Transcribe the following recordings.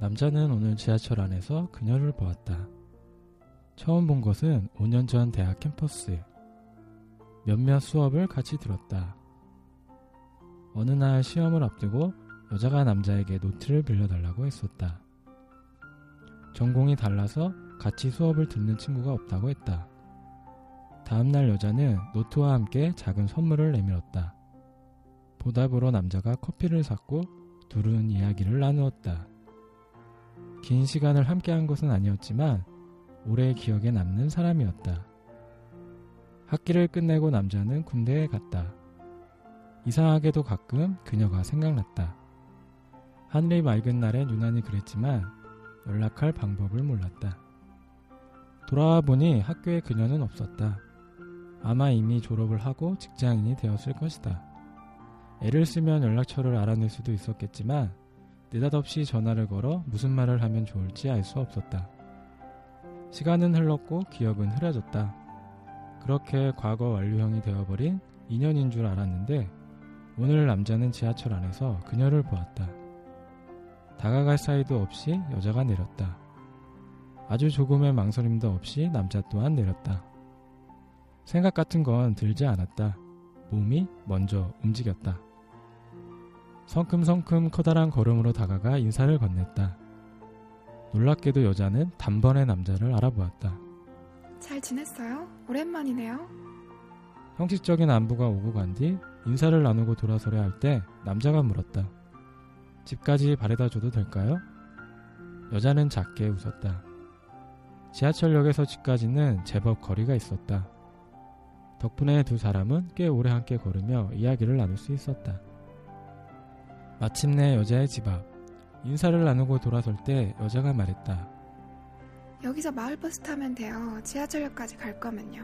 남자는 오늘 지하철 안에서 그녀를 보았다. 처음 본 것은 5년 전 대학 캠퍼스. 몇몇 수업을 같이 들었다. 어느 날 시험을 앞두고 여자가 남자에게 노트를 빌려달라고 했었다. 전공이 달라서 같이 수업을 듣는 친구가 없다고 했다. 다음날 여자는 노트와 함께 작은 선물을 내밀었다. 보답으로 남자가 커피를 샀고 둘은 이야기를 나누었다. 긴 시간을 함께한 것은 아니었지만 오래 기억에 남는 사람이었다. 학기를 끝내고 남자는 군대에 갔다. 이상하게도 가끔 그녀가 생각났다. 하늘이 맑은 날엔 유난히 그랬지만 연락할 방법을 몰랐다. 돌아와 보니 학교에 그녀는 없었다. 아마 이미 졸업을 하고 직장인이 되었을 것이다. 애를 쓰면 연락처를 알아낼 수도 있었겠지만 느닷없이 전화를 걸어 무슨 말을 하면 좋을지 알 수 없었다. 시간은 흘렀고 기억은 흐려졌다. 그렇게 과거 완료형이 되어버린 인연인 줄 알았는데 오늘 남자는 지하철 안에서 그녀를 보았다. 다가갈 사이도 없이 여자가 내렸다. 아주 조금의 망설임도 없이 남자 또한 내렸다. 생각 같은 건 들지 않았다. 몸이 먼저 움직였다. 성큼성큼 커다란 걸음으로 다가가 인사를 건넸다. 놀랍게도 여자는 단번에 남자를 알아보았다. 잘 지냈어요? 오랜만이네요. 형식적인 안부가 오고 간 뒤 인사를 나누고 돌아서려 할 때 남자가 물었다. 집까지 바래다 줘도 될까요? 여자는 작게 웃었다. 지하철역에서 집까지는 제법 거리가 있었다. 덕분에 두 사람은 꽤 오래 함께 걸으며 이야기를 나눌 수 있었다. 마침내 여자의 집 앞. 인사를 나누고 돌아설 때 여자가 말했다. 여기서 마을버스 타면 돼요. 지하철역까지 갈 거면요.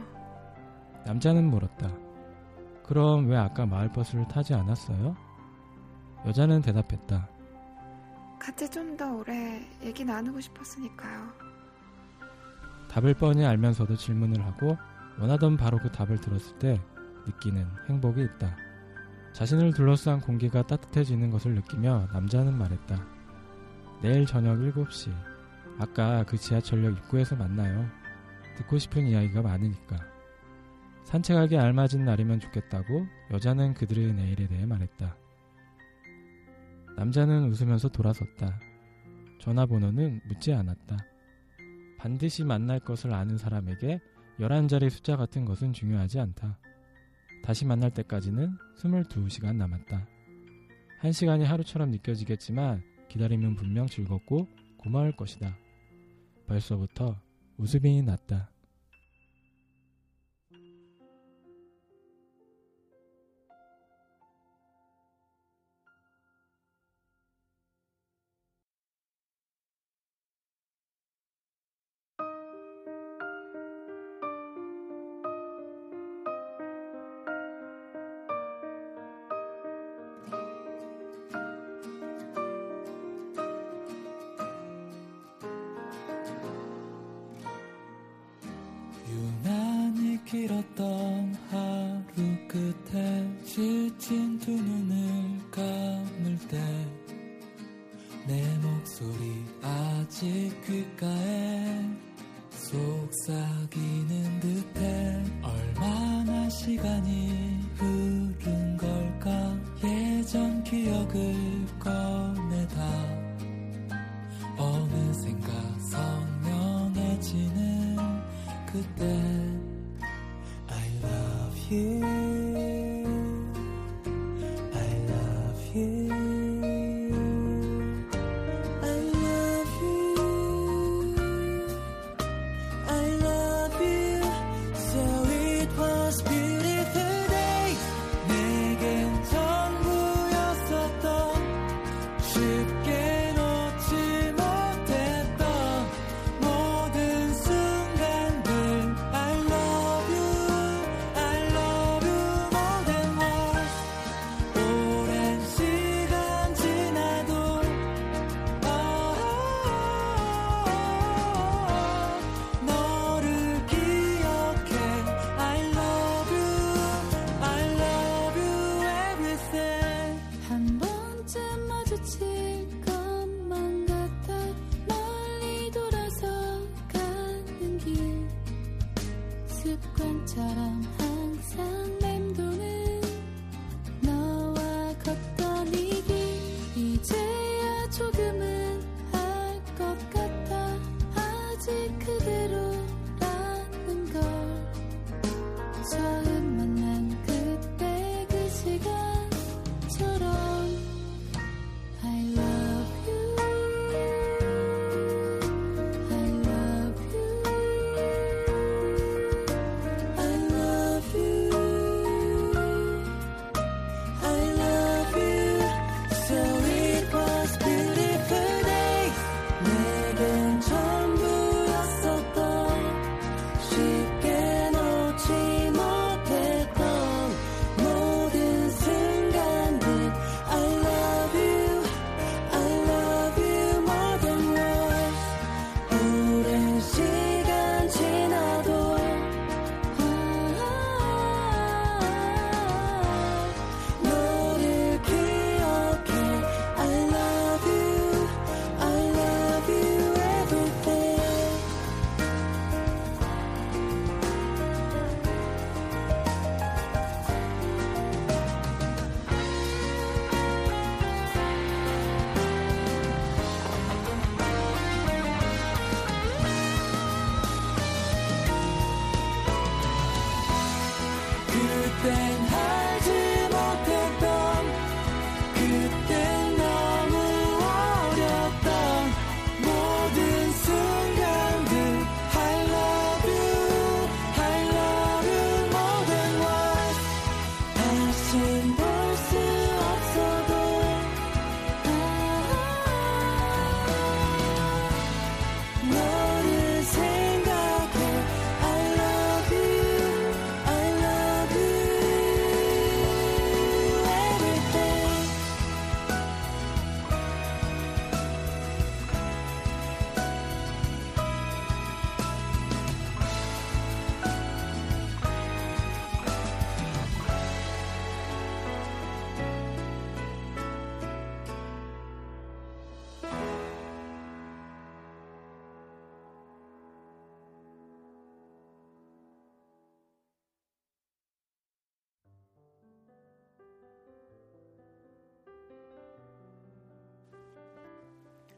남자는 물었다. 그럼 왜 아까 마을버스를 타지 않았어요? 여자는 대답했다. 같이 좀 더 오래 얘기 나누고 싶었으니까요. 답을 뻔히 알면서도 질문을 하고 원하던 바로 그 답을 들었을 때 느끼는 행복이 있다. 자신을 둘러싼 공기가 따뜻해지는 것을 느끼며 남자는 말했다. 내일 저녁 7시. 아까 그 지하철역 입구에서 만나요. 듣고 싶은 이야기가 많으니까. 산책하기 알맞은 날이면 좋겠다고 여자는 그들의 내일에 대해 말했다. 남자는 웃으면서 돌아섰다. 전화번호는 묻지 않았다. 반드시 만날 것을 아는 사람에게 11자리 숫자 같은 것은 중요하지 않다. 다시 만날 때까지는 22시간 남았다. 한 시간이 하루처럼 느껴지겠지만 기다리면 분명 즐겁고 고마울 것이다. 벌써부터 웃음이 났다. 사랑하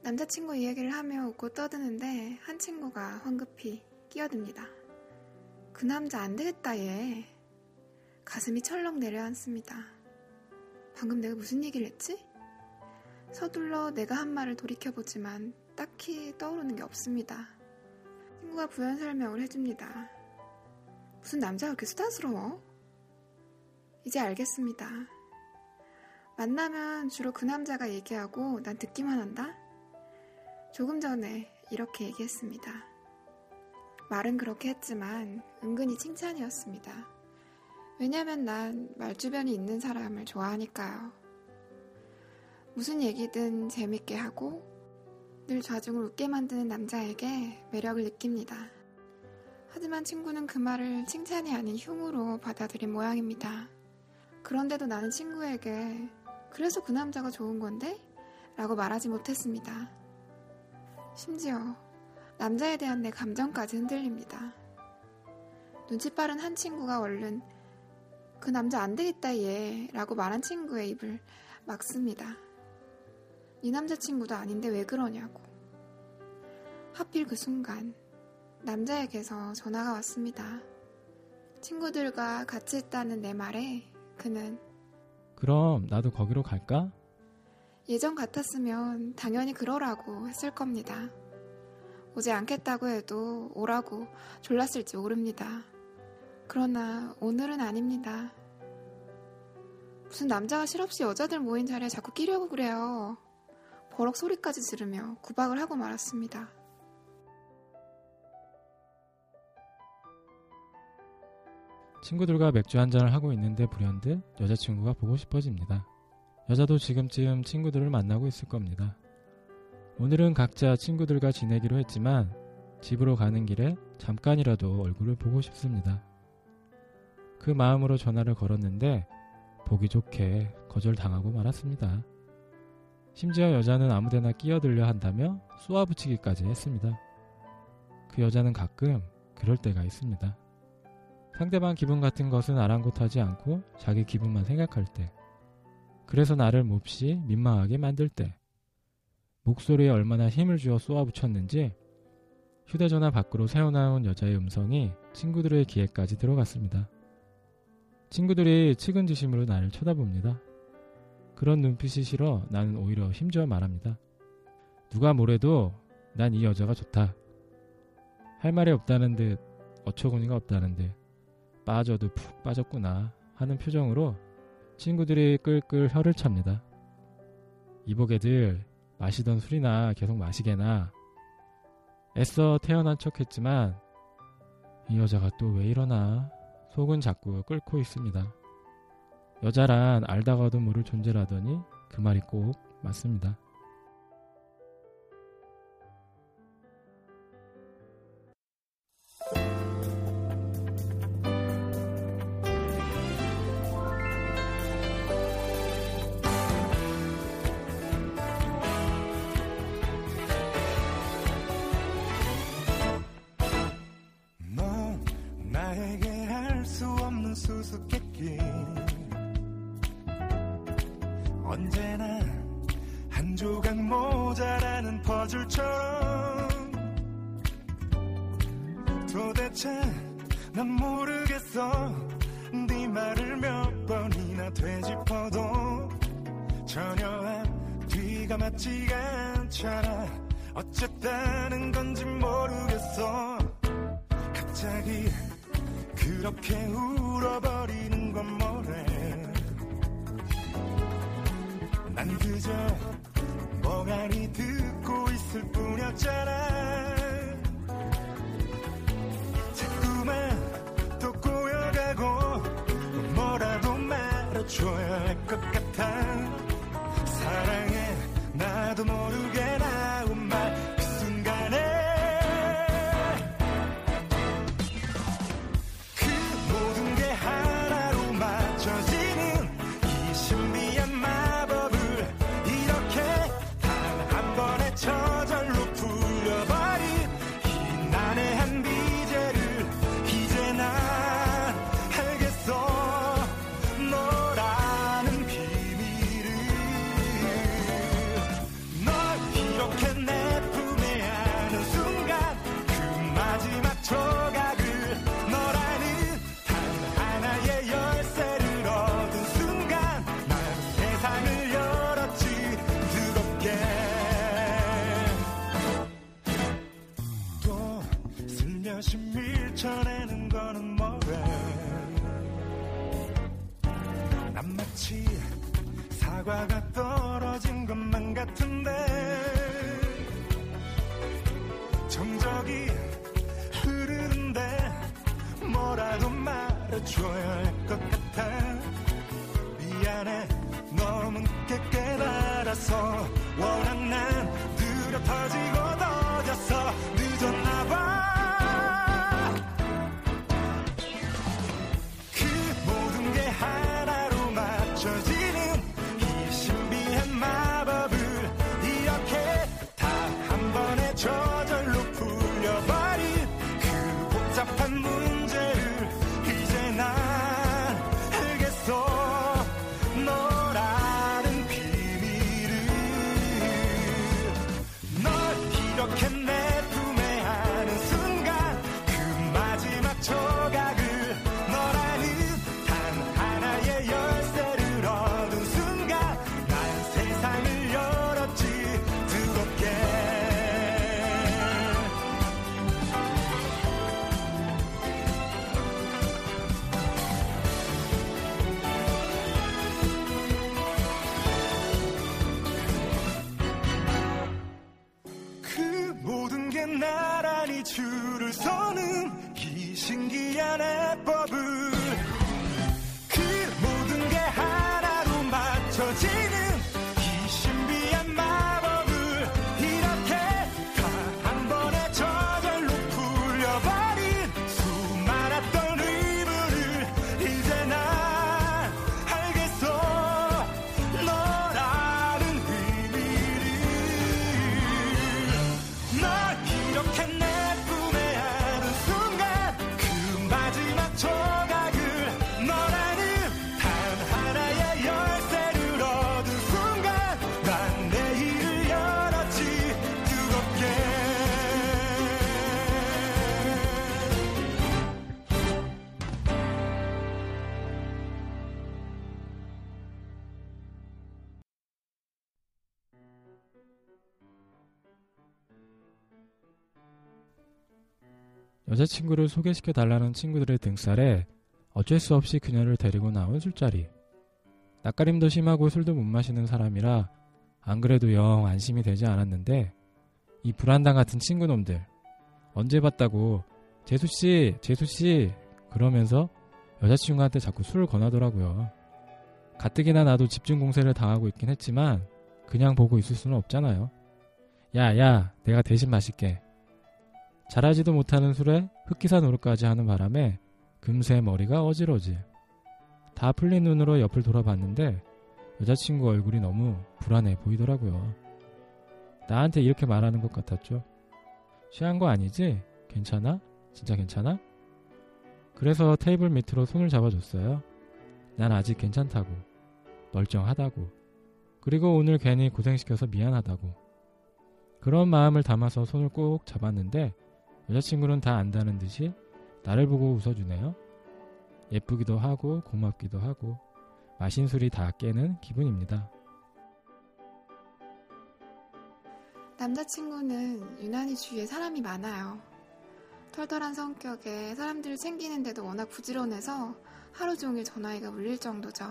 남자친구 이야기를 하며 웃고 떠드는데 한 친구가 황급히 끼어듭니다. 그 남자 안 되겠다 얘. 가슴이 철렁 내려앉습니다. 방금 내가 무슨 얘기를 했지? 서둘러 내가 한 말을 돌이켜보지만 딱히 떠오르는 게 없습니다. 친구가 부연 설명을 해줍니다. 무슨 남자가 그렇게 수다스러워? 이제 알겠습니다. 만나면 주로 그 남자가 얘기하고 난 듣기만 한다? 조금 전에 이렇게 얘기했습니다. 말은 그렇게 했지만 은근히 칭찬이었습니다. 왜냐면 난 말주변이 있는 사람을 좋아하니까요. 무슨 얘기든 재밌게 하고 늘 좌중을 웃게 만드는 남자에게 매력을 느낍니다. 하지만 친구는 그 말을 칭찬이 아닌 흉으로 받아들인 모양입니다. 그런데도 나는 친구에게 그래서 그 남자가 좋은 건데? 라고 말하지 못했습니다. 심지어 남자에 대한 내 감정까지 흔들립니다. 눈치 빠른 한 친구가 얼른 그 남자 안 되겠다 얘 라고 말한 친구의 입을 막습니다. 네 남자친구도 아닌데 왜 그러냐고. 하필 그 순간 남자에게서 전화가 왔습니다. 친구들과 같이 했다는 내 말에 그는 그럼 나도 거기로 갈까? 예전 같았으면 당연히 그러라고 했을 겁니다. 오지 않겠다고 해도 오라고 졸랐을지 모릅니다. 그러나 오늘은 아닙니다. 무슨 남자가 실없이 여자들 모인 자리에 자꾸 끼려고 그래요. 버럭 소리까지 지르며 구박을 하고 말았습니다. 친구들과 맥주 한 잔을 하고 있는데 불현듯 여자친구가 보고 싶어집니다. 여자도 지금쯤 친구들을 만나고 있을 겁니다. 오늘은 각자 친구들과 지내기로 했지만 집으로 가는 길에 잠깐이라도 얼굴을 보고 싶습니다. 그 마음으로 전화를 걸었는데 보기 좋게 거절당하고 말았습니다. 심지어 여자는 아무데나 끼어들려 한다며 쏘아붙이기까지 했습니다. 그 여자는 가끔 그럴 때가 있습니다. 상대방 기분 같은 것은 아랑곳하지 않고 자기 기분만 생각할 때, 그래서 나를 몹시 민망하게 만들 때, 목소리에 얼마나 힘을 주어 쏘아붙였는지 휴대전화 밖으로 새어나온 여자의 음성이 친구들의 귀에까지 들어갔습니다. 친구들이 측은지심으로 나를 쳐다봅니다. 그런 눈빛이 싫어 나는 오히려 힘주어 말합니다. 누가 뭐래도 난 이 여자가 좋다. 할 말이 없다는 듯 어처구니가 없다는 듯 빠져도 푹 빠졌구나 하는 표정으로 친구들이 끌끌 혀를 찹니다. 이보게들 마시던 술이나 계속 마시게나 애써 태어난 척 했지만 이 여자가 또 왜 이러나 속은 자꾸 끓고 있습니다. 여자란 알다가도 모를 존재라더니 그 말이 꼭 맞습니다. 사과가 떨어진 것만 같은데 정적이 흐르는데 뭐라도 말해줘야 할 것 같아. 미안해 너무 늦게 깨달아서. 워낙 난 느려 터지고 더졌어 친구를 소개시켜 달라는 친구들의 등살에 어쩔 수 없이 그녀를 데리고 나온 술자리. 낯가림도 심하고 술도 못 마시는 사람이라 안 그래도 영 안심이 되지 않았는데 이 불안당 같은 친구놈들 언제 봤다고 재수씨 재수씨 그러면서 여자친구한테 자꾸 술을 권하더라고요. 가뜩이나 나도 집중 공세를 당하고 있긴 했지만 그냥 보고 있을 수는 없잖아요. 야, 야, 내가 대신 마실게. 잘하지도 못하는 술에 흑기사 노릇까지 하는 바람에 금세 머리가 어지러지. 다 풀린 눈으로 옆을 돌아봤는데 여자친구 얼굴이 너무 불안해 보이더라고요. 나한테 이렇게 말하는 것 같았죠. 취한 거 아니지? 괜찮아? 진짜 괜찮아? 그래서 테이블 밑으로 손을 잡아줬어요. 난 아직 괜찮다고. 멀쩡하다고. 그리고 오늘 괜히 고생시켜서 미안하다고. 그런 마음을 담아서 손을 꼭 잡았는데 여자친구는 다 안다는 듯이 나를 보고 웃어주네요. 예쁘기도 하고 고맙기도 하고 마신 술이 다 깨는 기분입니다. 남자친구는 유난히 주위에 사람이 많아요. 털털한 성격에 사람들을 챙기는데도 워낙 부지런해서 하루 종일 전화기가 울릴 정도죠.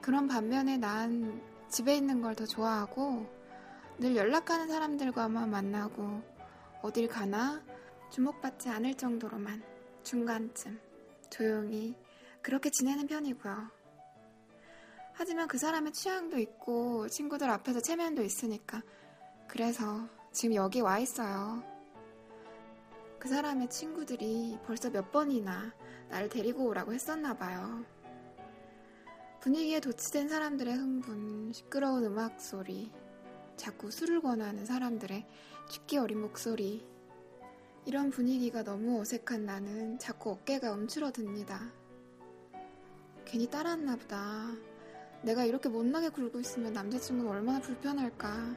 그런 반면에 난 집에 있는 걸 더 좋아하고 늘 연락하는 사람들과만 만나고 어딜 가나 주목받지 않을 정도로만 중간쯤 조용히 그렇게 지내는 편이고요. 하지만 그 사람의 취향도 있고 친구들 앞에서 체면도 있으니까 그래서 지금 여기 와 있어요. 그 사람의 친구들이 벌써 몇 번이나 나를 데리고 오라고 했었나 봐요. 분위기에 도취된 사람들의 흥분, 시끄러운 음악 소리, 자꾸 술을 권하는 사람들의 죽기 어린 목소리. 이런 분위기가 너무 어색한 나는 자꾸 어깨가 움츠러듭니다. 괜히 따랐나 보다. 내가 이렇게 못나게 굴고 있으면 남자친구는 얼마나 불편할까.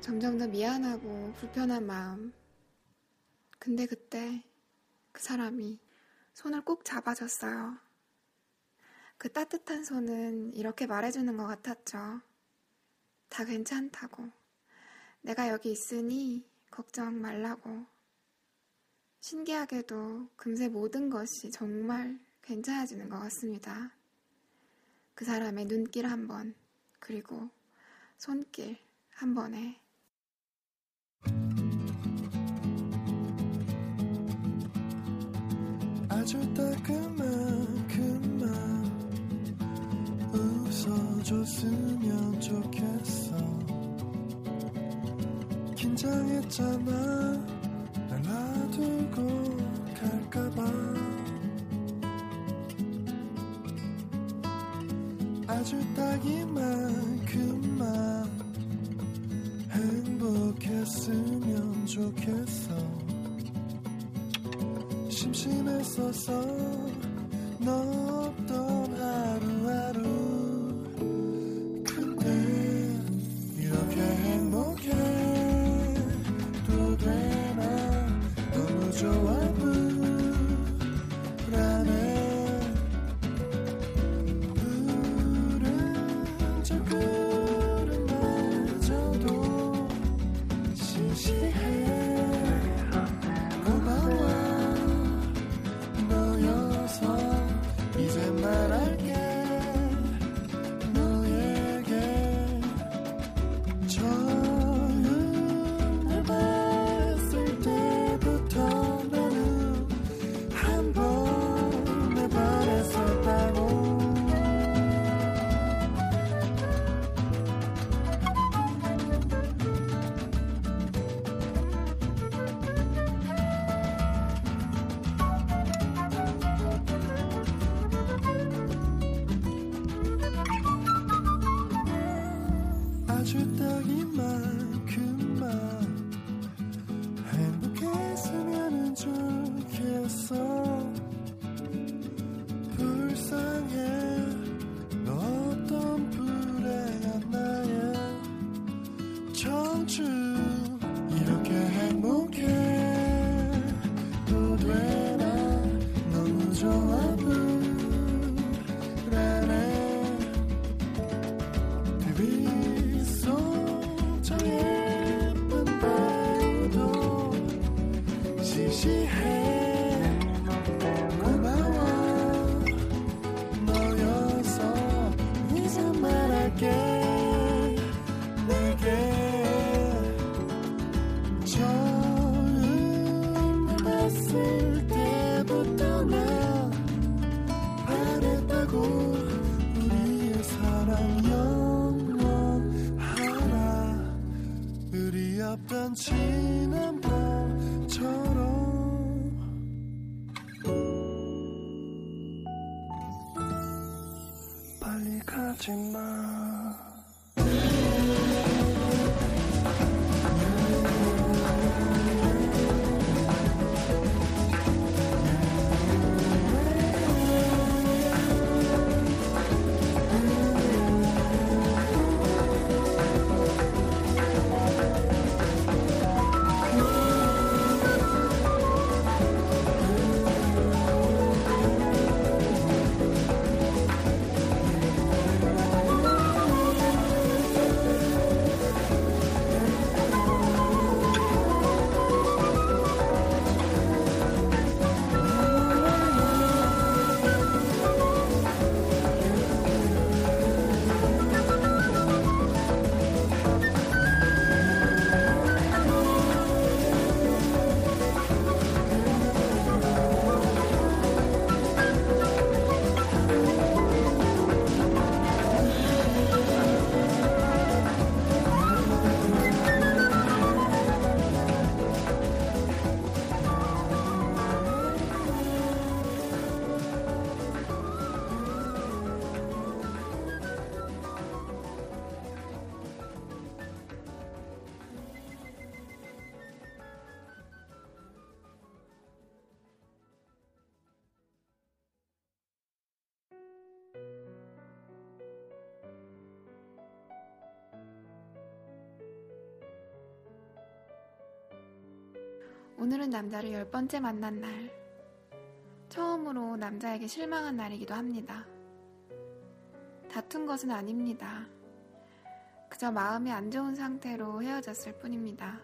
점점 더 미안하고 불편한 마음. 근데 그때 그 사람이 손을 꼭 잡아줬어요. 그 따뜻한 손은 이렇게 말해주는 것 같았죠. 다 괜찮다고. 내가 여기 있으니 걱정 말라고. 신기하게도 금세 모든 것이 정말 괜찮아지는 것 같습니다. 그 사람의 눈길 한 번, 그리고 손길 한 번에 아주 따끔한 그만 웃어줬으면 좋겠어 긴장했잖아. 날 놔두고 갈까봐. 아주 딱 이만큼만 행복했으면 좋겠어. 심심했어서 너 없던 딱이만큼만 오늘은 남자를 열 번째 만난 날. 처음으로 남자에게 실망한 날이기도 합니다. 다툰 것은 아닙니다. 그저 마음이 안 좋은 상태로 헤어졌을 뿐입니다.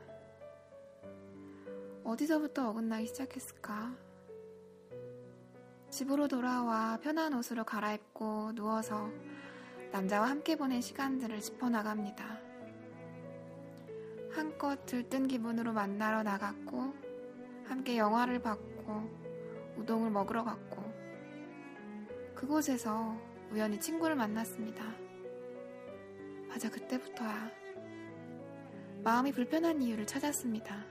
어디서부터 어긋나기 시작했을까? 집으로 돌아와 편한 옷으로 갈아입고 누워서 남자와 함께 보낸 시간들을 짚어나갑니다. 한껏 들뜬 기분으로 만나러 나갔고, 함께 영화를 봤고, 우동을 먹으러 갔고, 그곳에서 우연히 친구를 만났습니다. 맞아, 그때부터야. 마음이 불편한 이유를 찾았습니다.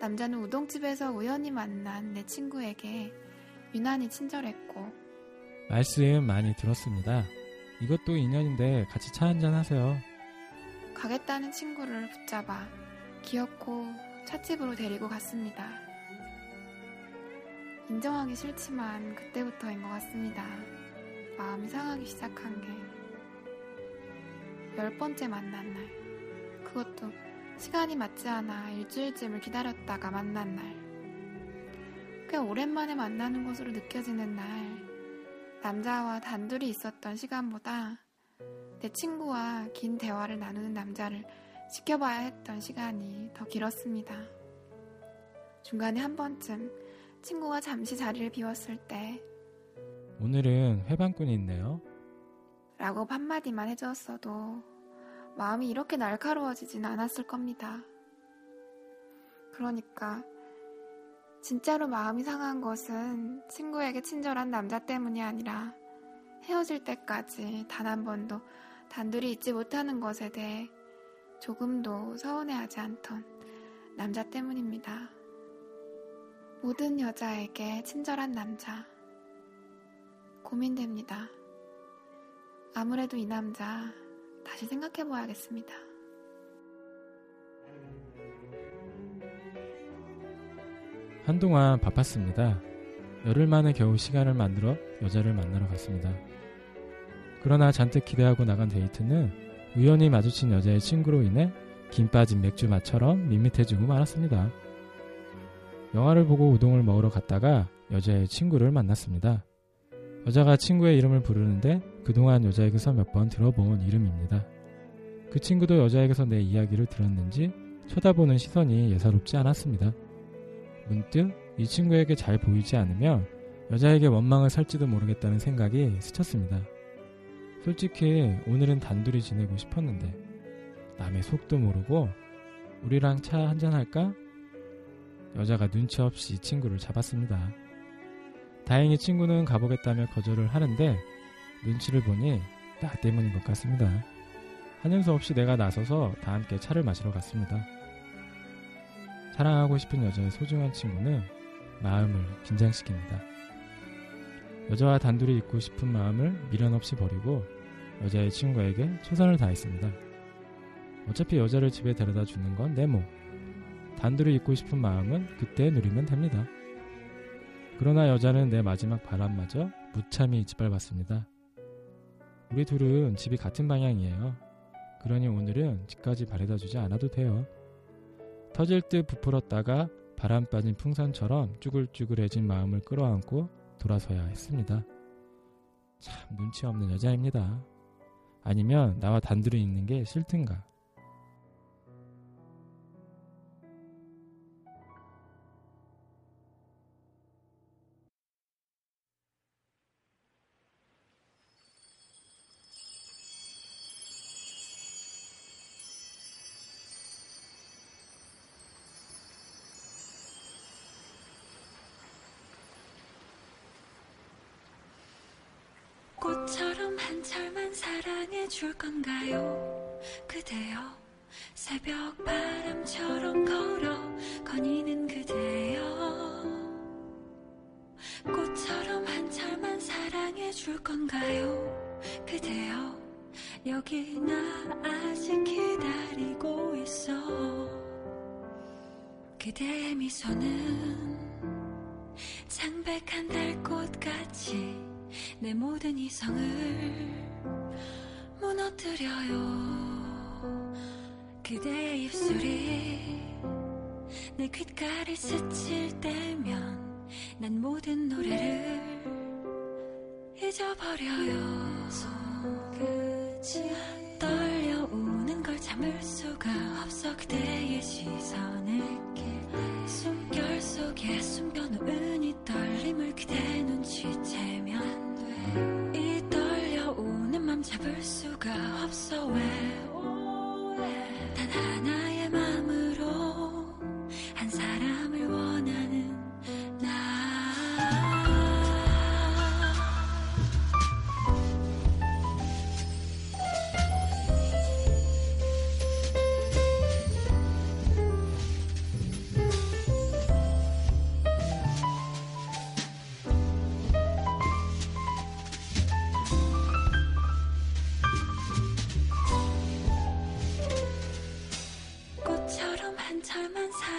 남자는 우동집에서 우연히 만난 내 친구에게 유난히 친절했고, 말씀 많이 들었습니다. 이것도 인연인데 같이 차 한잔 하세요. 가겠다는 친구를 붙잡아 귀엽고 찻집으로 데리고 갔습니다. 인정하기 싫지만 그때부터인 것 같습니다. 마음이 상하기 시작한 게. 열 번째 만난 날. 그것도 시간이 맞지 않아 일주일쯤을 기다렸다가 만난 날. 꽤 오랜만에 만나는 것으로 느껴지는 날. 남자와 단둘이 있었던 시간보다 내 친구와 긴 대화를 나누는 남자를 지켜봐야 했던 시간이 더 길었습니다. 중간에 한 번쯤 친구가 잠시 자리를 비웠을 때 오늘은 회방꾼이 있네요. 라고 한마디만 해주었어도 마음이 이렇게 날카로워지진 않았을 겁니다. 그러니까 진짜로 마음이 상한 것은 친구에게 친절한 남자 때문이 아니라 헤어질 때까지 단 한 번도 단둘이 있지 못하는 것에 대해 조금도 서운해하지 않던 남자 때문입니다. 모든 여자에게 친절한 남자. 고민됩니다. 아무래도 이 남자 다시 생각해 봐야겠습니다. 한동안 바빴습니다. 열흘 만에 겨우 시간을 만들어 여자를 만나러 갔습니다. 그러나 잔뜩 기대하고 나간 데이트는 우연히 마주친 여자의 친구로 인해 김 빠진 맥주 맛처럼 밋밋해지고 말았습니다. 영화를 보고 우동을 먹으러 갔다가 여자의 친구를 만났습니다. 여자가 친구의 이름을 부르는데 그동안 여자에게서 몇 번 들어본 이름입니다. 그 친구도 여자에게서 내 이야기를 들었는지 쳐다보는 시선이 예사롭지 않았습니다. 문득 이 친구에게 잘 보이지 않으면 여자에게 원망을 살지도 모르겠다는 생각이 스쳤습니다. 솔직히 오늘은 단둘이 지내고 싶었는데 남의 속도 모르고 우리랑 차 한잔 할까? 여자가 눈치 없이 친구를 잡았습니다. 다행히 친구는 가보겠다며 거절을 하는데 눈치를 보니 나 때문인 것 같습니다. 하는 수 없이 내가 나서서 다 함께 차를 마시러 갔습니다. 사랑하고 싶은 여자의 소중한 친구는 마음을 긴장시킵니다. 여자와 단둘이 있고 싶은 마음을 미련 없이 버리고 여자의 친구에게 최선을 다했습니다. 어차피 여자를 집에 데려다 주는 건 내 몫. 단둘이 있고 싶은 마음은 그때 누리면 됩니다. 그러나 여자는 내 마지막 바람마저 무참히 짓밟았습니다. 우리 둘은 집이 같은 방향이에요. 그러니 오늘은 집까지 바래다 주지 않아도 돼요. 터질 듯 부풀었다가 바람 빠진 풍선처럼 쭈글쭈글해진 마음을 끌어안고 돌아서야 했습니다. 참 눈치 없는 여자입니다. 아니면 나와 단둘이 있는 게 싫든가. 사랑해 줄 건가요? 그대여 새벽 바람처럼 걸어 거니는 그대여 꽃처럼 한철만 사랑해 줄 건가요? 그대여 여기 나 아직 기다리고 있어 그대의 미소는 창백한 달꽃같이 내 모든 이성을 무너뜨려요. 그대의 입술이 내 귓가를 스칠 때면 난 모든 노래를 잊어버려요. 손끝이 떨려오는 걸 참을 수가 없어. 그대의 시선을 숨결 속에 숨겨놓은 이 떨림을 그대 눈치채면 돼. 잡을 수가 없어. 왜단 하나의 마음을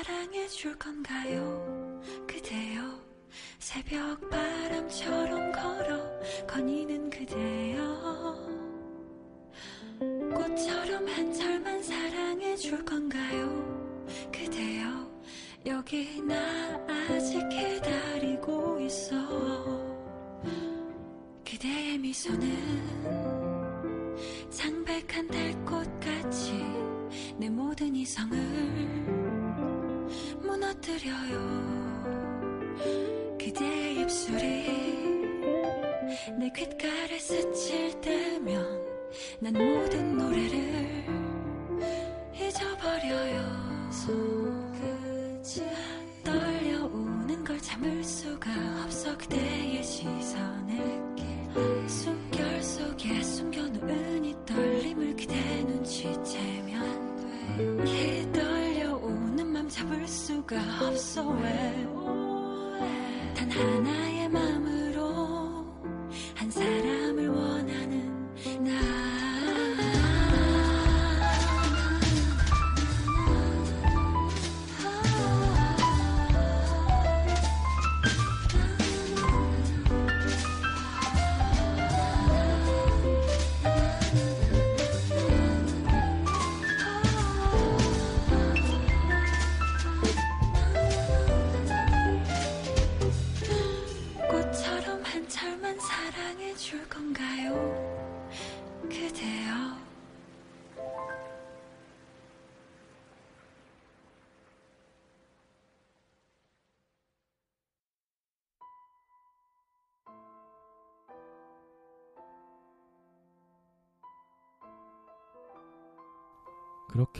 사랑해 줄 건가요? 그대여 새벽 바람처럼 걸어 거니는 그대여 꽃처럼 한철만 사랑해 줄 건가요? 그대여 여기 나 아직 기다리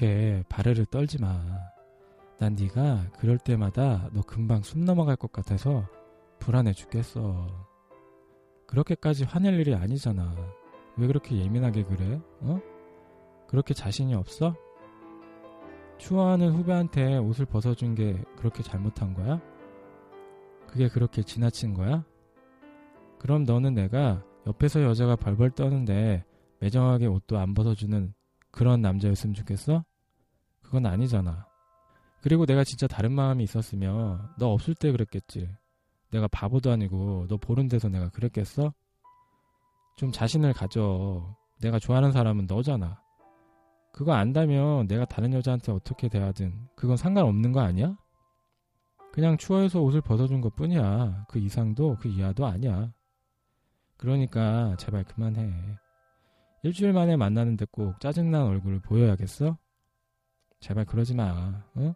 그렇게 바르르 떨지 마. 난 네가 그럴 때마다 너 금방 숨 넘어갈 것 같아서 불안해 죽겠어. 그렇게까지 화낼 일이 아니잖아. 왜 그렇게 예민하게 그래? 어? 그렇게 자신이 없어? 추워하는 후배한테 옷을 벗어준 게 그렇게 잘못한 거야? 그게 그렇게 지나친 거야? 그럼 너는 내가 옆에서 여자가 벌벌 떠는데 매정하게 옷도 안 벗어주는 그런 남자였으면 좋겠어? 그건 아니잖아. 그리고 내가 진짜 다른 마음이 있었으면 너 없을 때 그랬겠지. 내가 바보도 아니고 너 보는 데서 내가 그랬겠어? 좀 자신을 가져. 내가 좋아하는 사람은 너잖아. 그거 안다면 내가 다른 여자한테 어떻게 대하든 그건 상관없는 거 아니야? 그냥 추워해서 옷을 벗어준 것 뿐이야. 그 이상도 그 이하도 아니야. 그러니까 제발 그만해. 일주일 만에 만나는데 꼭 짜증난 얼굴을 보여야겠어? 제발 그러지 마. 응?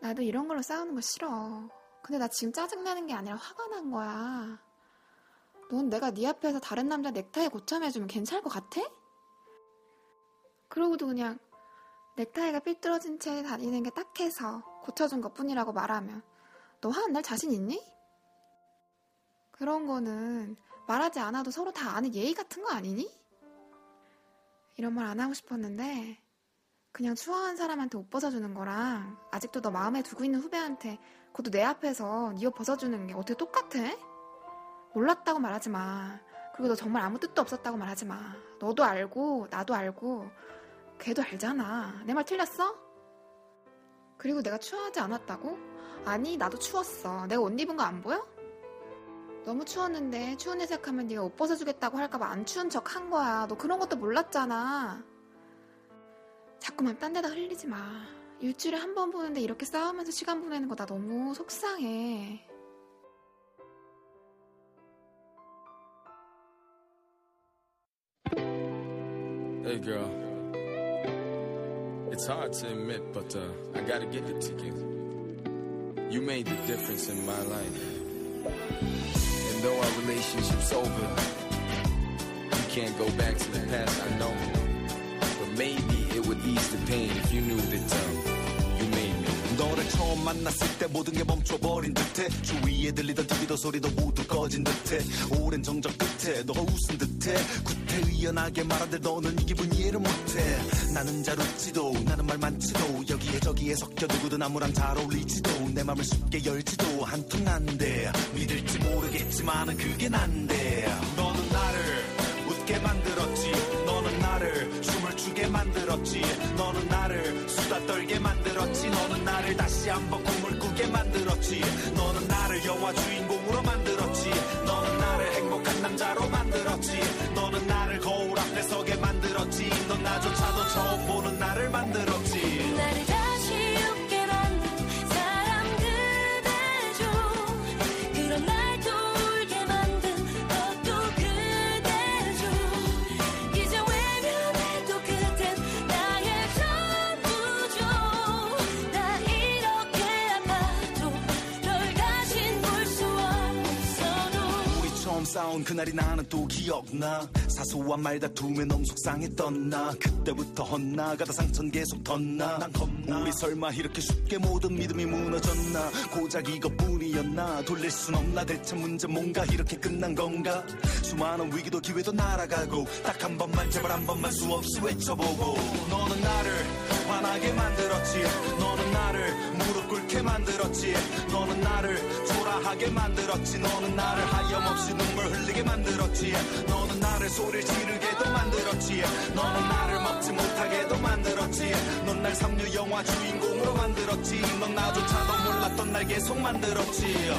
나도 이런 걸로 싸우는 거 싫어. 근데 나 지금 짜증나는 게 아니라 화가 난 거야. 넌 내가 네 앞에서 다른 남자 넥타이 고참해주면 괜찮을 것 같아? 그러고도 그냥 넥타이가 삐뚤어진 채 다니는 게 딱해서 고쳐준 것 뿐이라고 말하면 너 화안 날 자신 있니? 그런 거는 말하지 않아도 서로 다 아는 예의 같은 거 아니니? 이런 말 안 하고 싶었는데 그냥 추워한 사람한테 옷 벗어주는 거랑 아직도 너 마음에 두고 있는 후배한테 그것도 내 앞에서 네 옷 벗어주는 게 어떻게 똑같아? 몰랐다고 말하지 마. 그리고 너 정말 아무 뜻도 없었다고 말하지 마. 너도 알고 나도 알고 걔도 알잖아. 내 말 틀렸어? 그리고 내가 추워하지 않았다고? 아니 나도 추웠어. 내가 옷 입은 거 안 보여? 너무 추웠는데 추운 애 생각하면 네가 옷 벗어주겠다고 할까봐 안 추운 척 한 거야. 너 그런 것도 몰랐잖아. 자꾸만 딴 데다 흘리지 마. 일주일에 한 번 보는데 이렇게 싸우면서 시간 보내는 거 나 너무 속상해. Hey girl, it's hard to admit, but I gotta give it to you. You made the difference in my life. Though our relationship's over, you can't go back to the past, I know. But maybe it would ease the pain if you knew the me. 너를 처음 만났을 때 모든 게 멈춰버린 듯해. 주위에 들리던 TV도 소리도 모두 꺼진 듯해. 오랜 정적 끝에 너가 웃은 듯해. 구태의연하게 말한들 너는 이 기분 이해를 못해. 나는 잘 웃지도 나는 말 많지도. 여기에 저기에 섞여 누구든 아무랑 잘 어울리지도. 내 맘을 쉽게 열지도 한통한데 믿을지 모르겠지만은 그게 난데 너는 나를 웃게 만들었지. 너는 나를 숨 하게 만들었지. 너는 나를 수다 떨게 만들었지 너는 나를 다시 한번 꿈을 꾸게 만들었지. 너는 나를 영화 주인공으로 만들었지. 너는 나를 행복한 남자로 만들었지 싸운 그날이 나는 또 기억나. 사소한 말다툼에 너무 속상했던 나. 그때부터 헛나가다 상처는 계속 덧나. 난 겁나. 우리 설마 이렇게 쉽게 모든 믿음이 무너졌나. 고작 이것뿐이었나. 돌릴 순 없나. 대체 문제 뭔가 이렇게 끝난 건가? 수많은 위기도 기회도 날아가고 딱 한 번만 제발 한 번만 수없이 외쳐보고. 너는 나를 화나게 만들었지. 너는 나를 꿇게 만들었지. 너는 나를 초라하게 만들었지. 너는 나를 하염없이 눈물 흘리게 만들었지. 너는 나를 소리를 지르게도 만들었지. 너는 나를 먹지 못하게도 만들었지. 넌 날 삼류 영화 주인공으로 만들었지. 넌 나조차도 몰랐던 날 계속 만들었지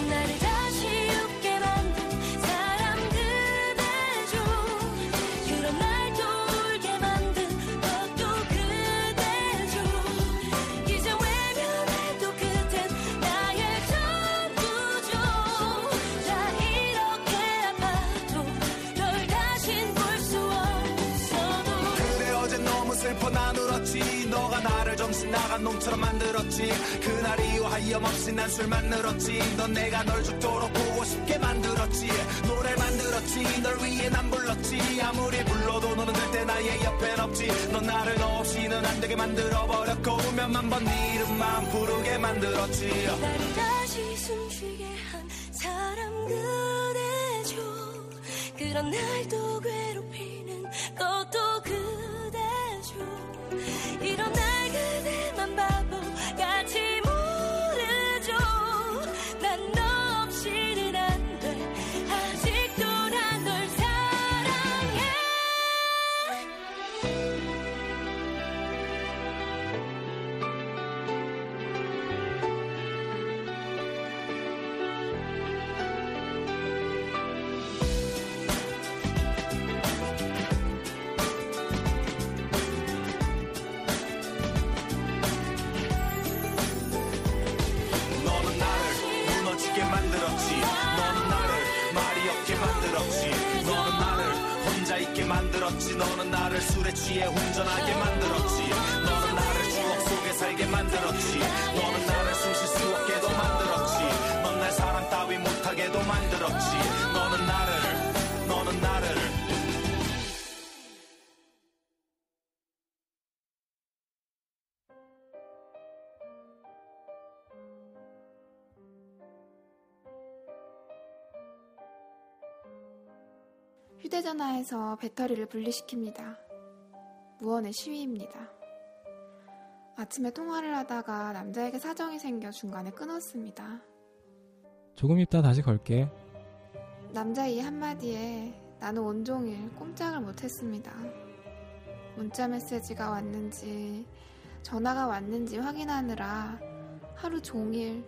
나간 놈처럼 만들었지. 그날 이후 하염없이 난 술만 늘었지. 넌 내가 널 죽도록 보고 싶게 만들었지. 노래 만들었지. 널 위해 난 불렀지. 아무리 불러도 너는 절대 나의 옆엔 없지. 넌 나를 너 없이는 안 되게 만들어버렸고 몇만 번 네 이름만 부르게 만들었지. 나를 다시 숨쉬게 한 사람 그대죠. 그런 날도 괴롭히는 것도 그 바보같이 만들었지. 너는 나를 술에 취해 운전하게 만들었지. 너는 나를 추억 속에 살게 만들었지. 너는 나를 숨 쉴 수 없게도 만들었지. 넌 날 사랑 따위 못하게도 만들었지. 너는 나를 휴대전화에서 배터리를 분리시킵니다. 무언의 시위입니다. 아침에 통화를 하다가 남자에게 사정이 생겨 중간에 끊었습니다. 조금 있다 다시 걸게. 남자 이 한마디에 나는 온종일 꼼짝을 못했습니다. 문자 메시지가 왔는지 전화가 왔는지 확인하느라 하루 종일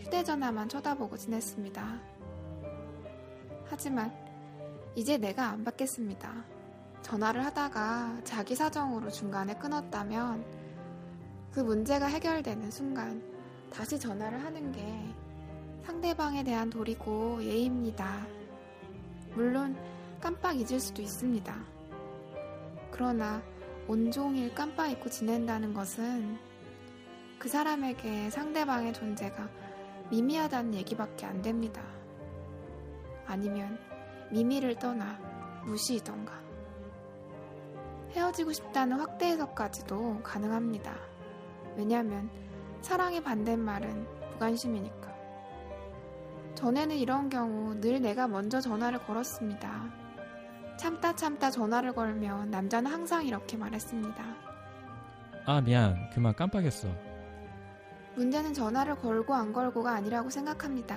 휴대전화만 쳐다보고 지냈습니다. 하지만 이제 내가 안 받겠습니다. 전화를 하다가 자기 사정으로 중간에 끊었다면 그 문제가 해결되는 순간 다시 전화를 하는 게 상대방에 대한 도리고 예의입니다. 물론 깜빡 잊을 수도 있습니다. 그러나 온종일 깜빡 잊고 지낸다는 것은 그 사람에게 상대방의 존재가 미미하다는 얘기밖에 안 됩니다. 아니면 미미를 떠나 무시이던가. 헤어지고 싶다는 확대 해석까지도 가능합니다. 왜냐하면 사랑의 반대말은 무관심이니까. 전에는 이런 경우 늘 내가 먼저 전화를 걸었습니다. 참다 참다 전화를 걸면 남자는 항상 이렇게 말했습니다. 아 미안 그만 깜빡했어. 문제는 전화를 걸고 안 걸고가 아니라고 생각합니다.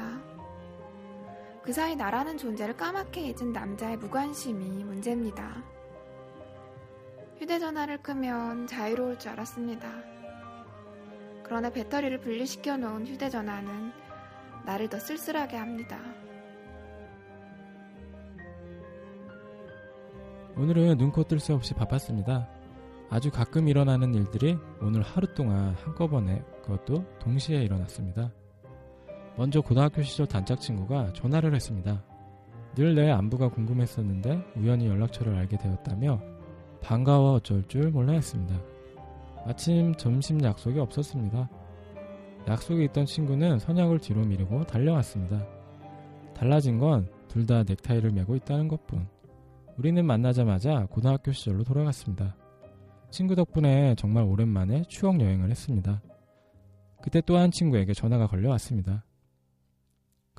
그 사이 나라는 존재를 까맣게 잊은 남자의 무관심이 문제입니다. 휴대전화를 끄면 자유로울 줄 알았습니다. 그러나 배터리를 분리시켜 놓은 휴대전화는 나를 더 쓸쓸하게 합니다. 오늘은 눈코 뜰 새 없이 바빴습니다. 아주 가끔 일어나는 일들이 오늘 하루 동안 한꺼번에 그것도 동시에 일어났습니다. 먼저 고등학교 시절 단짝 친구가 전화를 했습니다. 늘 내 안부가 궁금했었는데 우연히 연락처를 알게 되었다며 반가워 어쩔 줄 몰라 했습니다. 마침 점심 약속이 없었습니다. 약속이 있던 친구는 선약을 뒤로 미루고 달려왔습니다. 달라진 건 둘 다 넥타이를 메고 있다는 것뿐. 우리는 만나자마자 고등학교 시절로 돌아갔습니다. 친구 덕분에 정말 오랜만에 추억 여행을 했습니다. 그때 또 한 친구에게 전화가 걸려왔습니다.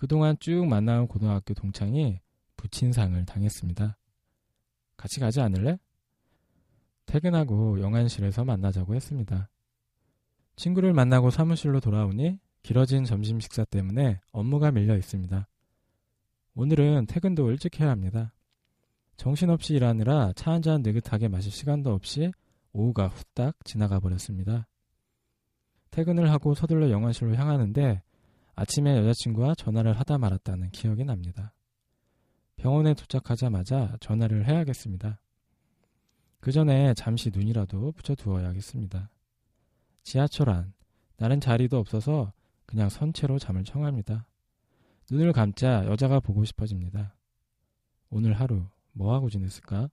그동안 쭉 만나온 고등학교 동창이 부친상을 당했습니다. 같이 가지 않을래? 퇴근하고 영안실에서 만나자고 했습니다. 친구를 만나고 사무실로 돌아오니 길어진 점심 식사 때문에 업무가 밀려 있습니다. 오늘은 퇴근도 일찍 해야 합니다. 정신없이 일하느라 차 한 잔 느긋하게 마실 시간도 없이 오후가 후딱 지나가 버렸습니다. 퇴근을 하고 서둘러 영화실로 향하는데 아침에 여자친구와 전화를 하다 말았다는 기억이 납니다. 병원에 도착하자마자 전화를 해야겠습니다. 그 전에 잠시 눈이라도 붙여두어야겠습니다. 지하철 안, 나는 자리도 없어서 그냥 선체로 잠을 청합니다. 눈을 감자 여자가 보고 싶어집니다. 오늘 하루 뭐 하고 지냈을까?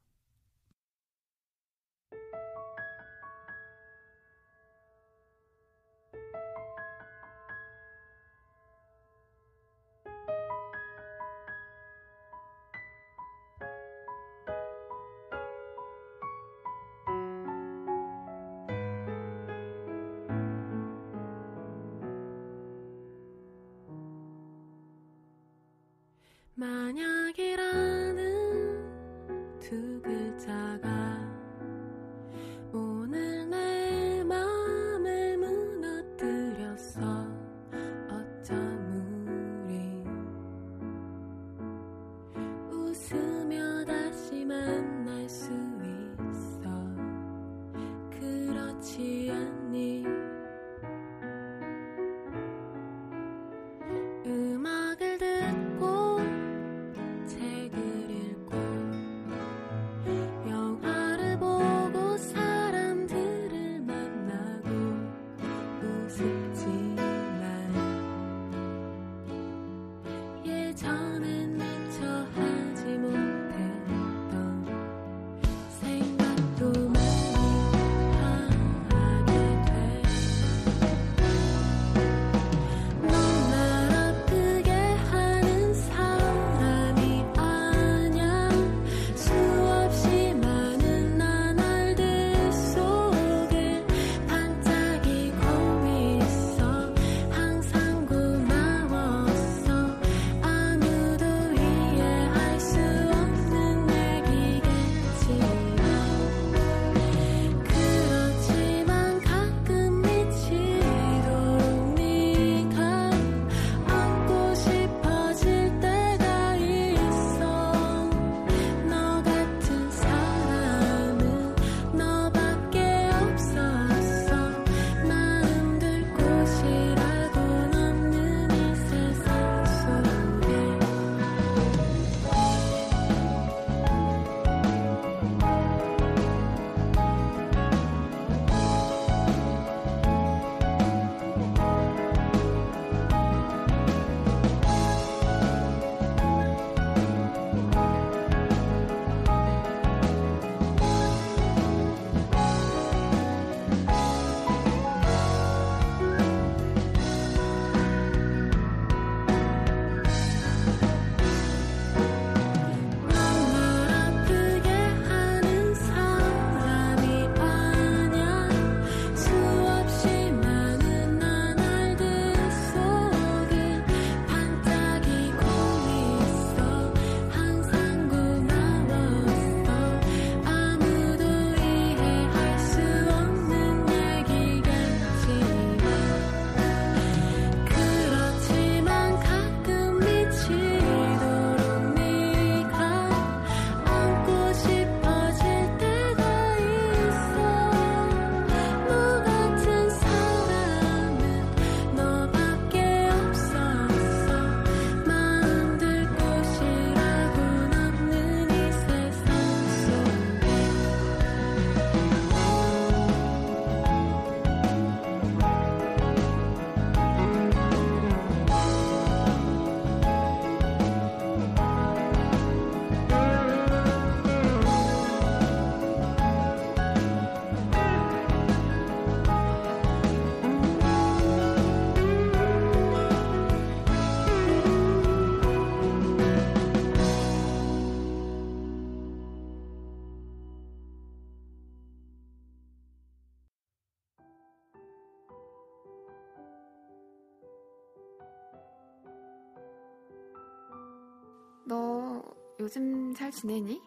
요즘 잘 지내니?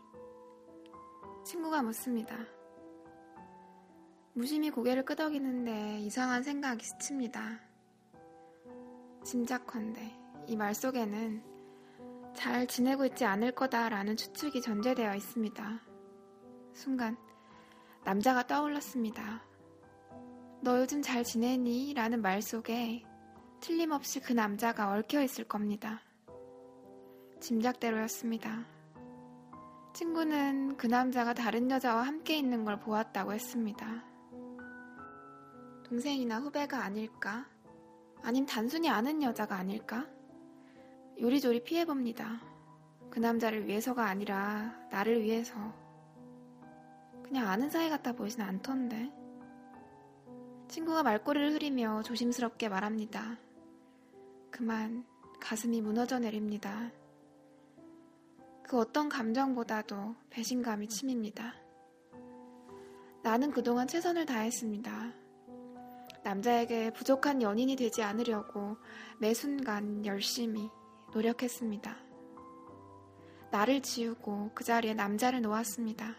친구가 묻습니다. 무심히 고개를 끄덕이는데 이상한 생각이 스칩니다. 짐작컨대 이 말 속에는 잘 지내고 있지 않을 거다라는 추측이 전제되어 있습니다. 순간 남자가 떠올랐습니다. 너 요즘 잘 지내니? 라는 말 속에 틀림없이 그 남자가 얽혀 있을 겁니다. 짐작대로였습니다. 친구는 그 남자가 다른 여자와 함께 있는 걸 보았다고 했습니다. 동생이나 후배가 아닐까? 아님 단순히 아는 여자가 아닐까? 요리조리 피해봅니다. 그 남자를 위해서가 아니라 나를 위해서. 그냥 아는 사이 같아 보이진 않던데. 친구가 말꼬리를 흐리며 조심스럽게 말합니다. 그만 가슴이 무너져 내립니다. 그 어떤 감정보다도 배신감이 침입니다. 나는 그동안 최선을 다했습니다. 남자에게 부족한 연인이 되지 않으려고 매 순간 열심히 노력했습니다. 나를 지우고 그 자리에 남자를 놓았습니다.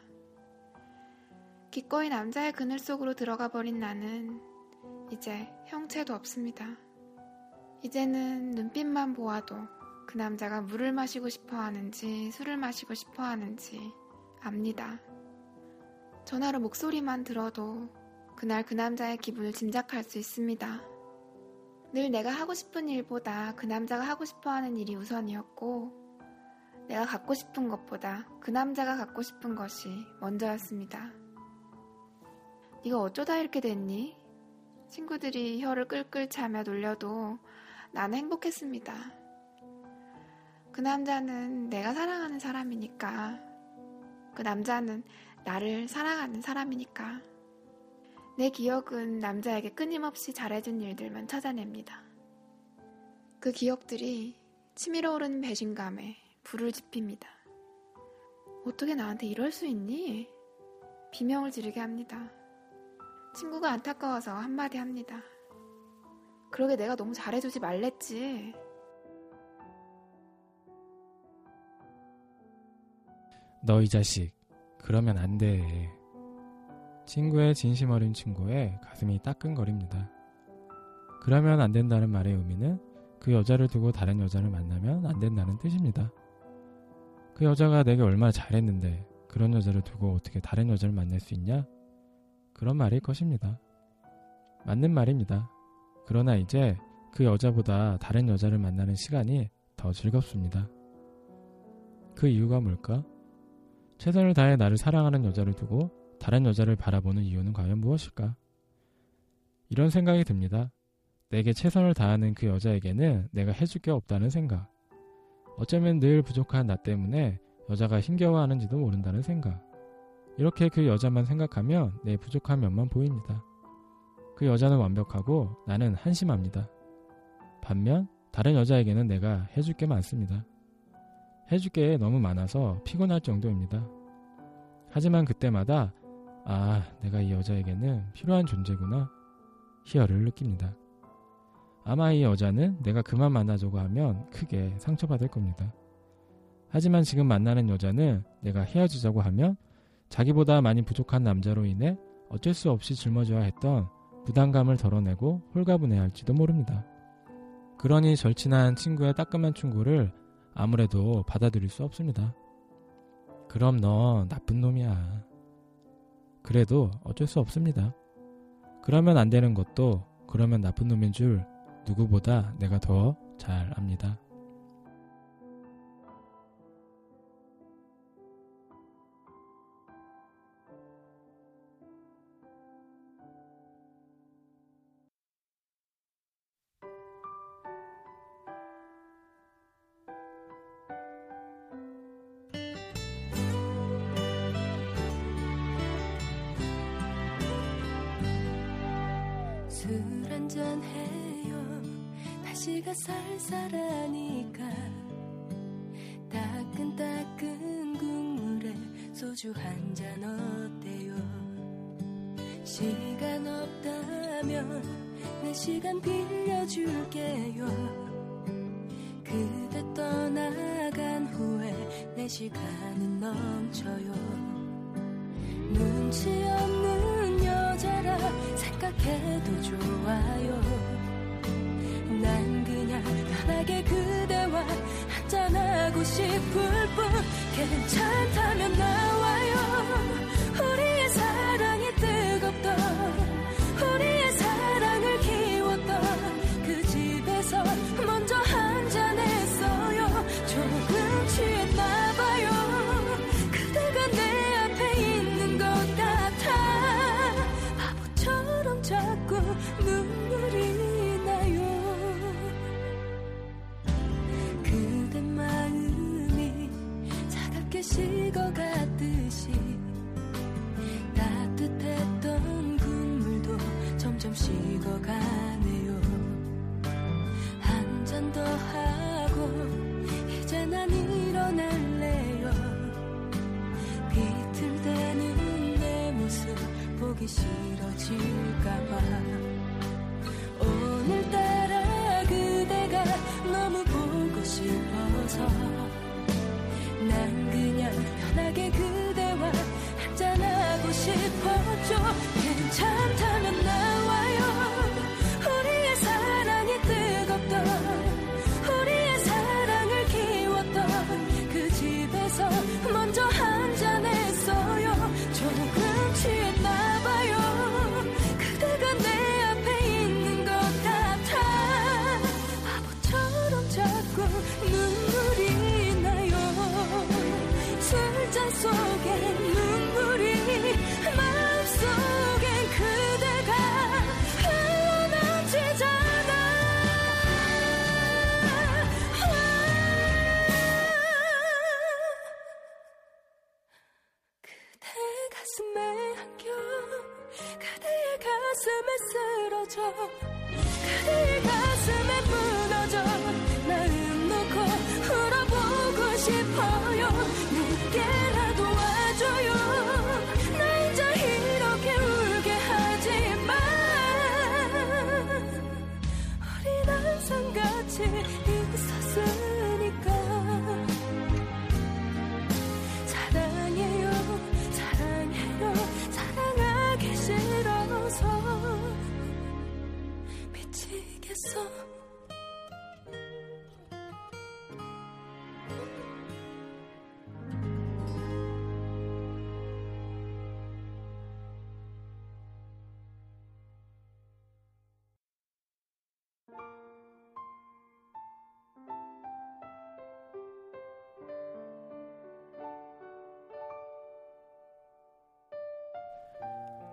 기꺼이 남자의 그늘 속으로 들어가 버린 나는 이제 형체도 없습니다. 이제는 눈빛만 보아도 그 남자가 물을 마시고 싶어 하는지 술을 마시고 싶어 하는지 압니다. 전화로 목소리만 들어도 그날 그 남자의 기분을 짐작할 수 있습니다. 늘 내가 하고 싶은 일보다 그 남자가 하고 싶어 하는 일이 우선이었고, 내가 갖고 싶은 것보다 그 남자가 갖고 싶은 것이 먼저였습니다. 네가 어쩌다 이렇게 됐니? 친구들이 혀를 끌끌 차며 놀려도 나는 행복했습니다. 그 남자는 내가 사랑하는 사람이니까. 그 남자는 나를 사랑하는 사람이니까. 내 기억은 남자에게 끊임없이 잘해준 일들만 찾아냅니다. 그 기억들이 치밀어 오르는 배신감에 불을 지핍니다. 어떻게 나한테 이럴 수 있니? 비명을 지르게 합니다. 친구가 안타까워서 한마디 합니다. 그러게 내가 너무 잘해주지 말랬지. 너 이 자식, 그러면 안 돼. 친구의 진심 어린 친구의 가슴이 따끔거립니다. 그러면 안 된다는 말의 의미는 그 여자를 두고 다른 여자를 만나면 안 된다는 뜻입니다. 그 여자가 내게 얼마나 잘했는데 그런 여자를 두고 어떻게 다른 여자를 만날 수 있냐? 그런 말일 것입니다. 맞는 말입니다. 그러나 이제 그 여자보다 다른 여자를 만나는 시간이 더 즐겁습니다. 그 이유가 뭘까? 최선을 다해 나를 사랑하는 여자를 두고 다른 여자를 바라보는 이유는 과연 무엇일까? 이런 생각이 듭니다. 내게 최선을 다하는 그 여자에게는 내가 해줄 게 없다는 생각. 어쩌면 늘 부족한 나 때문에 여자가 힘겨워하는지도 모른다는 생각. 이렇게 그 여자만 생각하면 내 부족한 면만 보입니다. 그 여자는 완벽하고 나는 한심합니다. 반면 다른 여자에게는 내가 해줄 게 많습니다. 해줄 게 너무 많아서 피곤할 정도입니다. 하지만 그때마다 아, 내가 이 여자에게는 필요한 존재구나. 희열을 느낍니다. 아마 이 여자는 내가 그만 만나자고 하면 크게 상처받을 겁니다. 하지만 지금 만나는 여자는 내가 헤어지자고 하면 자기보다 많이 부족한 남자로 인해 어쩔 수 없이 짊어져야 했던 부담감을 덜어내고 홀가분해할지도 모릅니다. 그러니 절친한 친구의 따끔한 충고를 아무래도 받아들일 수 없습니다. 그럼 너 나쁜 놈이야. 그래도 어쩔 수 없습니다. 그러면 안 되는 것도 그러면 나쁜 놈인 줄 누구보다 내가 더 잘 압니다. 소주 한 잔 어때요? 시간 없다면 내 시간 빌려줄게요. 그대 떠나간 후에 내 시간은 넘쳐요. 눈치 없는 여자라 생각해도 좋아요. 난 그냥 편하게 그대와 한잔하고 싶을 뿐 괜찮다면 나와요 식어가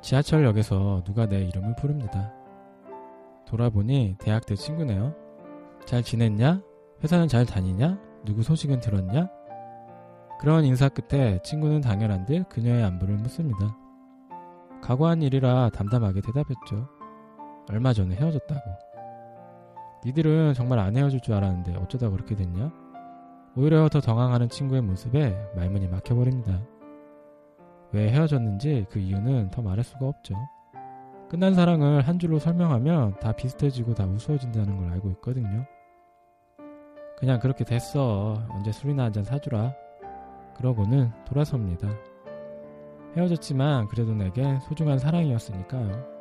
지하철역에서 누가 내 이름을 부릅니다. 돌아보니 대학 때 친구네요. 잘 지냈냐? 회사는 잘 다니냐? 누구 소식은 들었냐? 그런 인사 끝에 친구는 당연한 듯 그녀의 안부를 묻습니다. 각오한 일이라 담담하게 대답했죠. 얼마 전에 헤어졌다고. 니들은 정말 안 헤어질 줄 알았는데 어쩌다 그렇게 됐냐? 오히려 더 당황하는 친구의 모습에 말문이 막혀버립니다. 왜 헤어졌는지 그 이유는 더 말할 수가 없죠. 끝난 사랑을 한 줄로 설명하면 다 비슷해지고 다 우스워진다는 걸 알고 있거든요. 그냥 그렇게 됐어. 언제 술이나 한 잔 사주라. 그러고는 돌아섭니다. 헤어졌지만 그래도 내겐 소중한 사랑이었으니까요.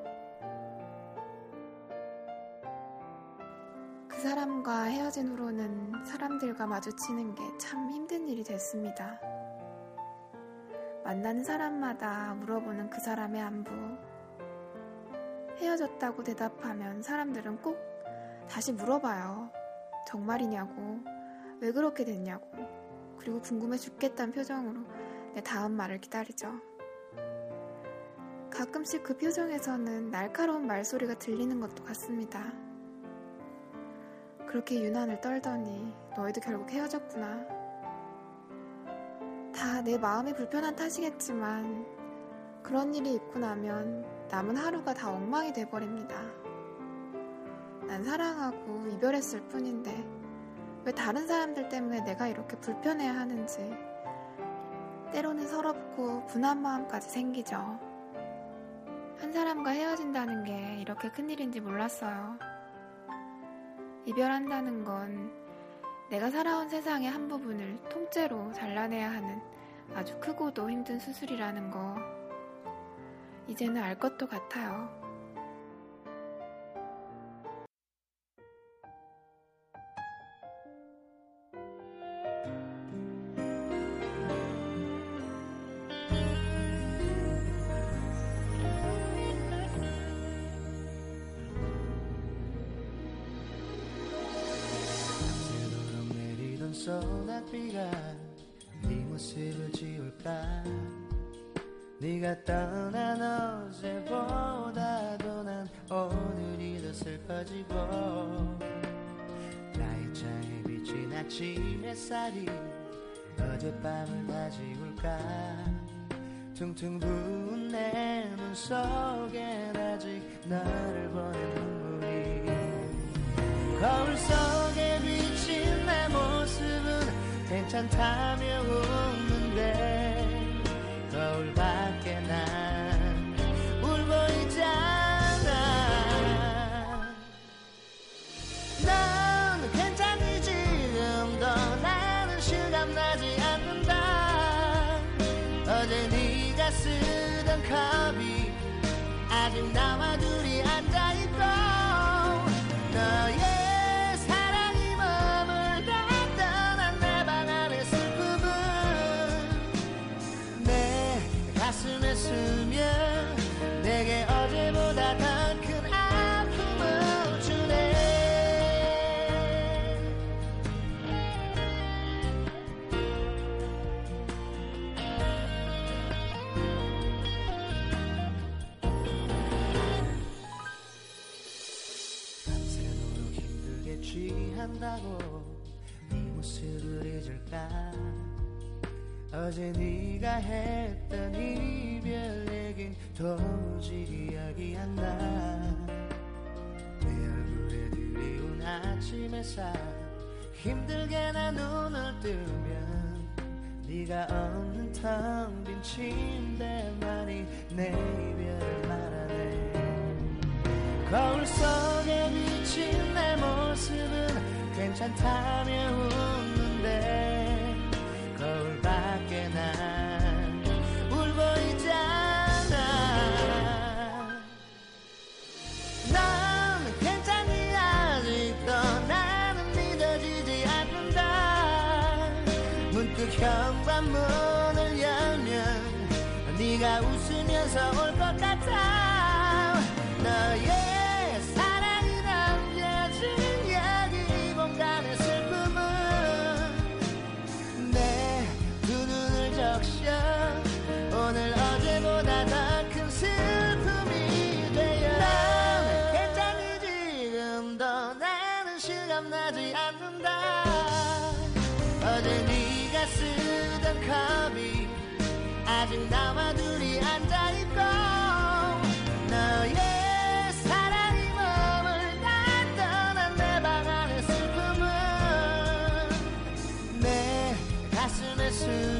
그 사람과 헤어진 후로는 사람들과 마주치는 게 참 힘든 일이 됐습니다. 만나는 사람마다 물어보는 그 사람의 안부. 헤어졌다고 대답하면 사람들은 꼭 다시 물어봐요. 정말이냐고, 왜 그렇게 됐냐고, 그리고 궁금해 죽겠다는 표정으로 내 다음 말을 기다리죠. 가끔씩 그 표정에서는 날카로운 말소리가 들리는 것도 같습니다. 그렇게 유난을 떨더니 너희도 결국 헤어졌구나. 다 내 마음이 불편한 탓이겠지만 그런 일이 있고 나면 남은 하루가 다 엉망이 돼버립니다. 난 사랑하고 이별했을 뿐인데 왜 다른 사람들 때문에 내가 이렇게 불편해야 하는지 때로는 서럽고 분한 마음까지 생기죠. 한 사람과 헤어진다는 게 이렇게 큰일인지 몰랐어요. 이별한다는 건 내가 살아온 세상의 한 부분을 통째로 잘라내야 하는 아주 크고도 힘든 수술이라는 거 이제는 알 것도 같아요. 내리던 소나비가 네 모습을 지울까? 네가 떠난 어제보다도 난 오늘이 더 슬퍼지고 나의 창에 비친 아침 햇살이 어젯밤을 다 지울까? 퉁퉁 부은 내 눈 속엔 아직 너를 보는 눈물이 거울 속 괜찮다며 웃는데 거울 밖에 난 울고 있잖아. 넌 괜찮니? 지금도 나는 실감나지 않는다. 어제 네가 쓰던 컵이 아직 나 어제 네가 했던 이별 얘긴 도저히 기억이 안 나 내 얼굴에 드리운 아침 햇살 힘들게 나 눈을 뜨면 네가 없는 텅 빈 침대만이 내 이별을 말하네. 거울 속에 비친 내 모습은 괜찮다며 웃 나와 둘이 앉아있고 너의 사랑이 머물 난 떠난 내 방 안의 슬픔은 내 가슴에 스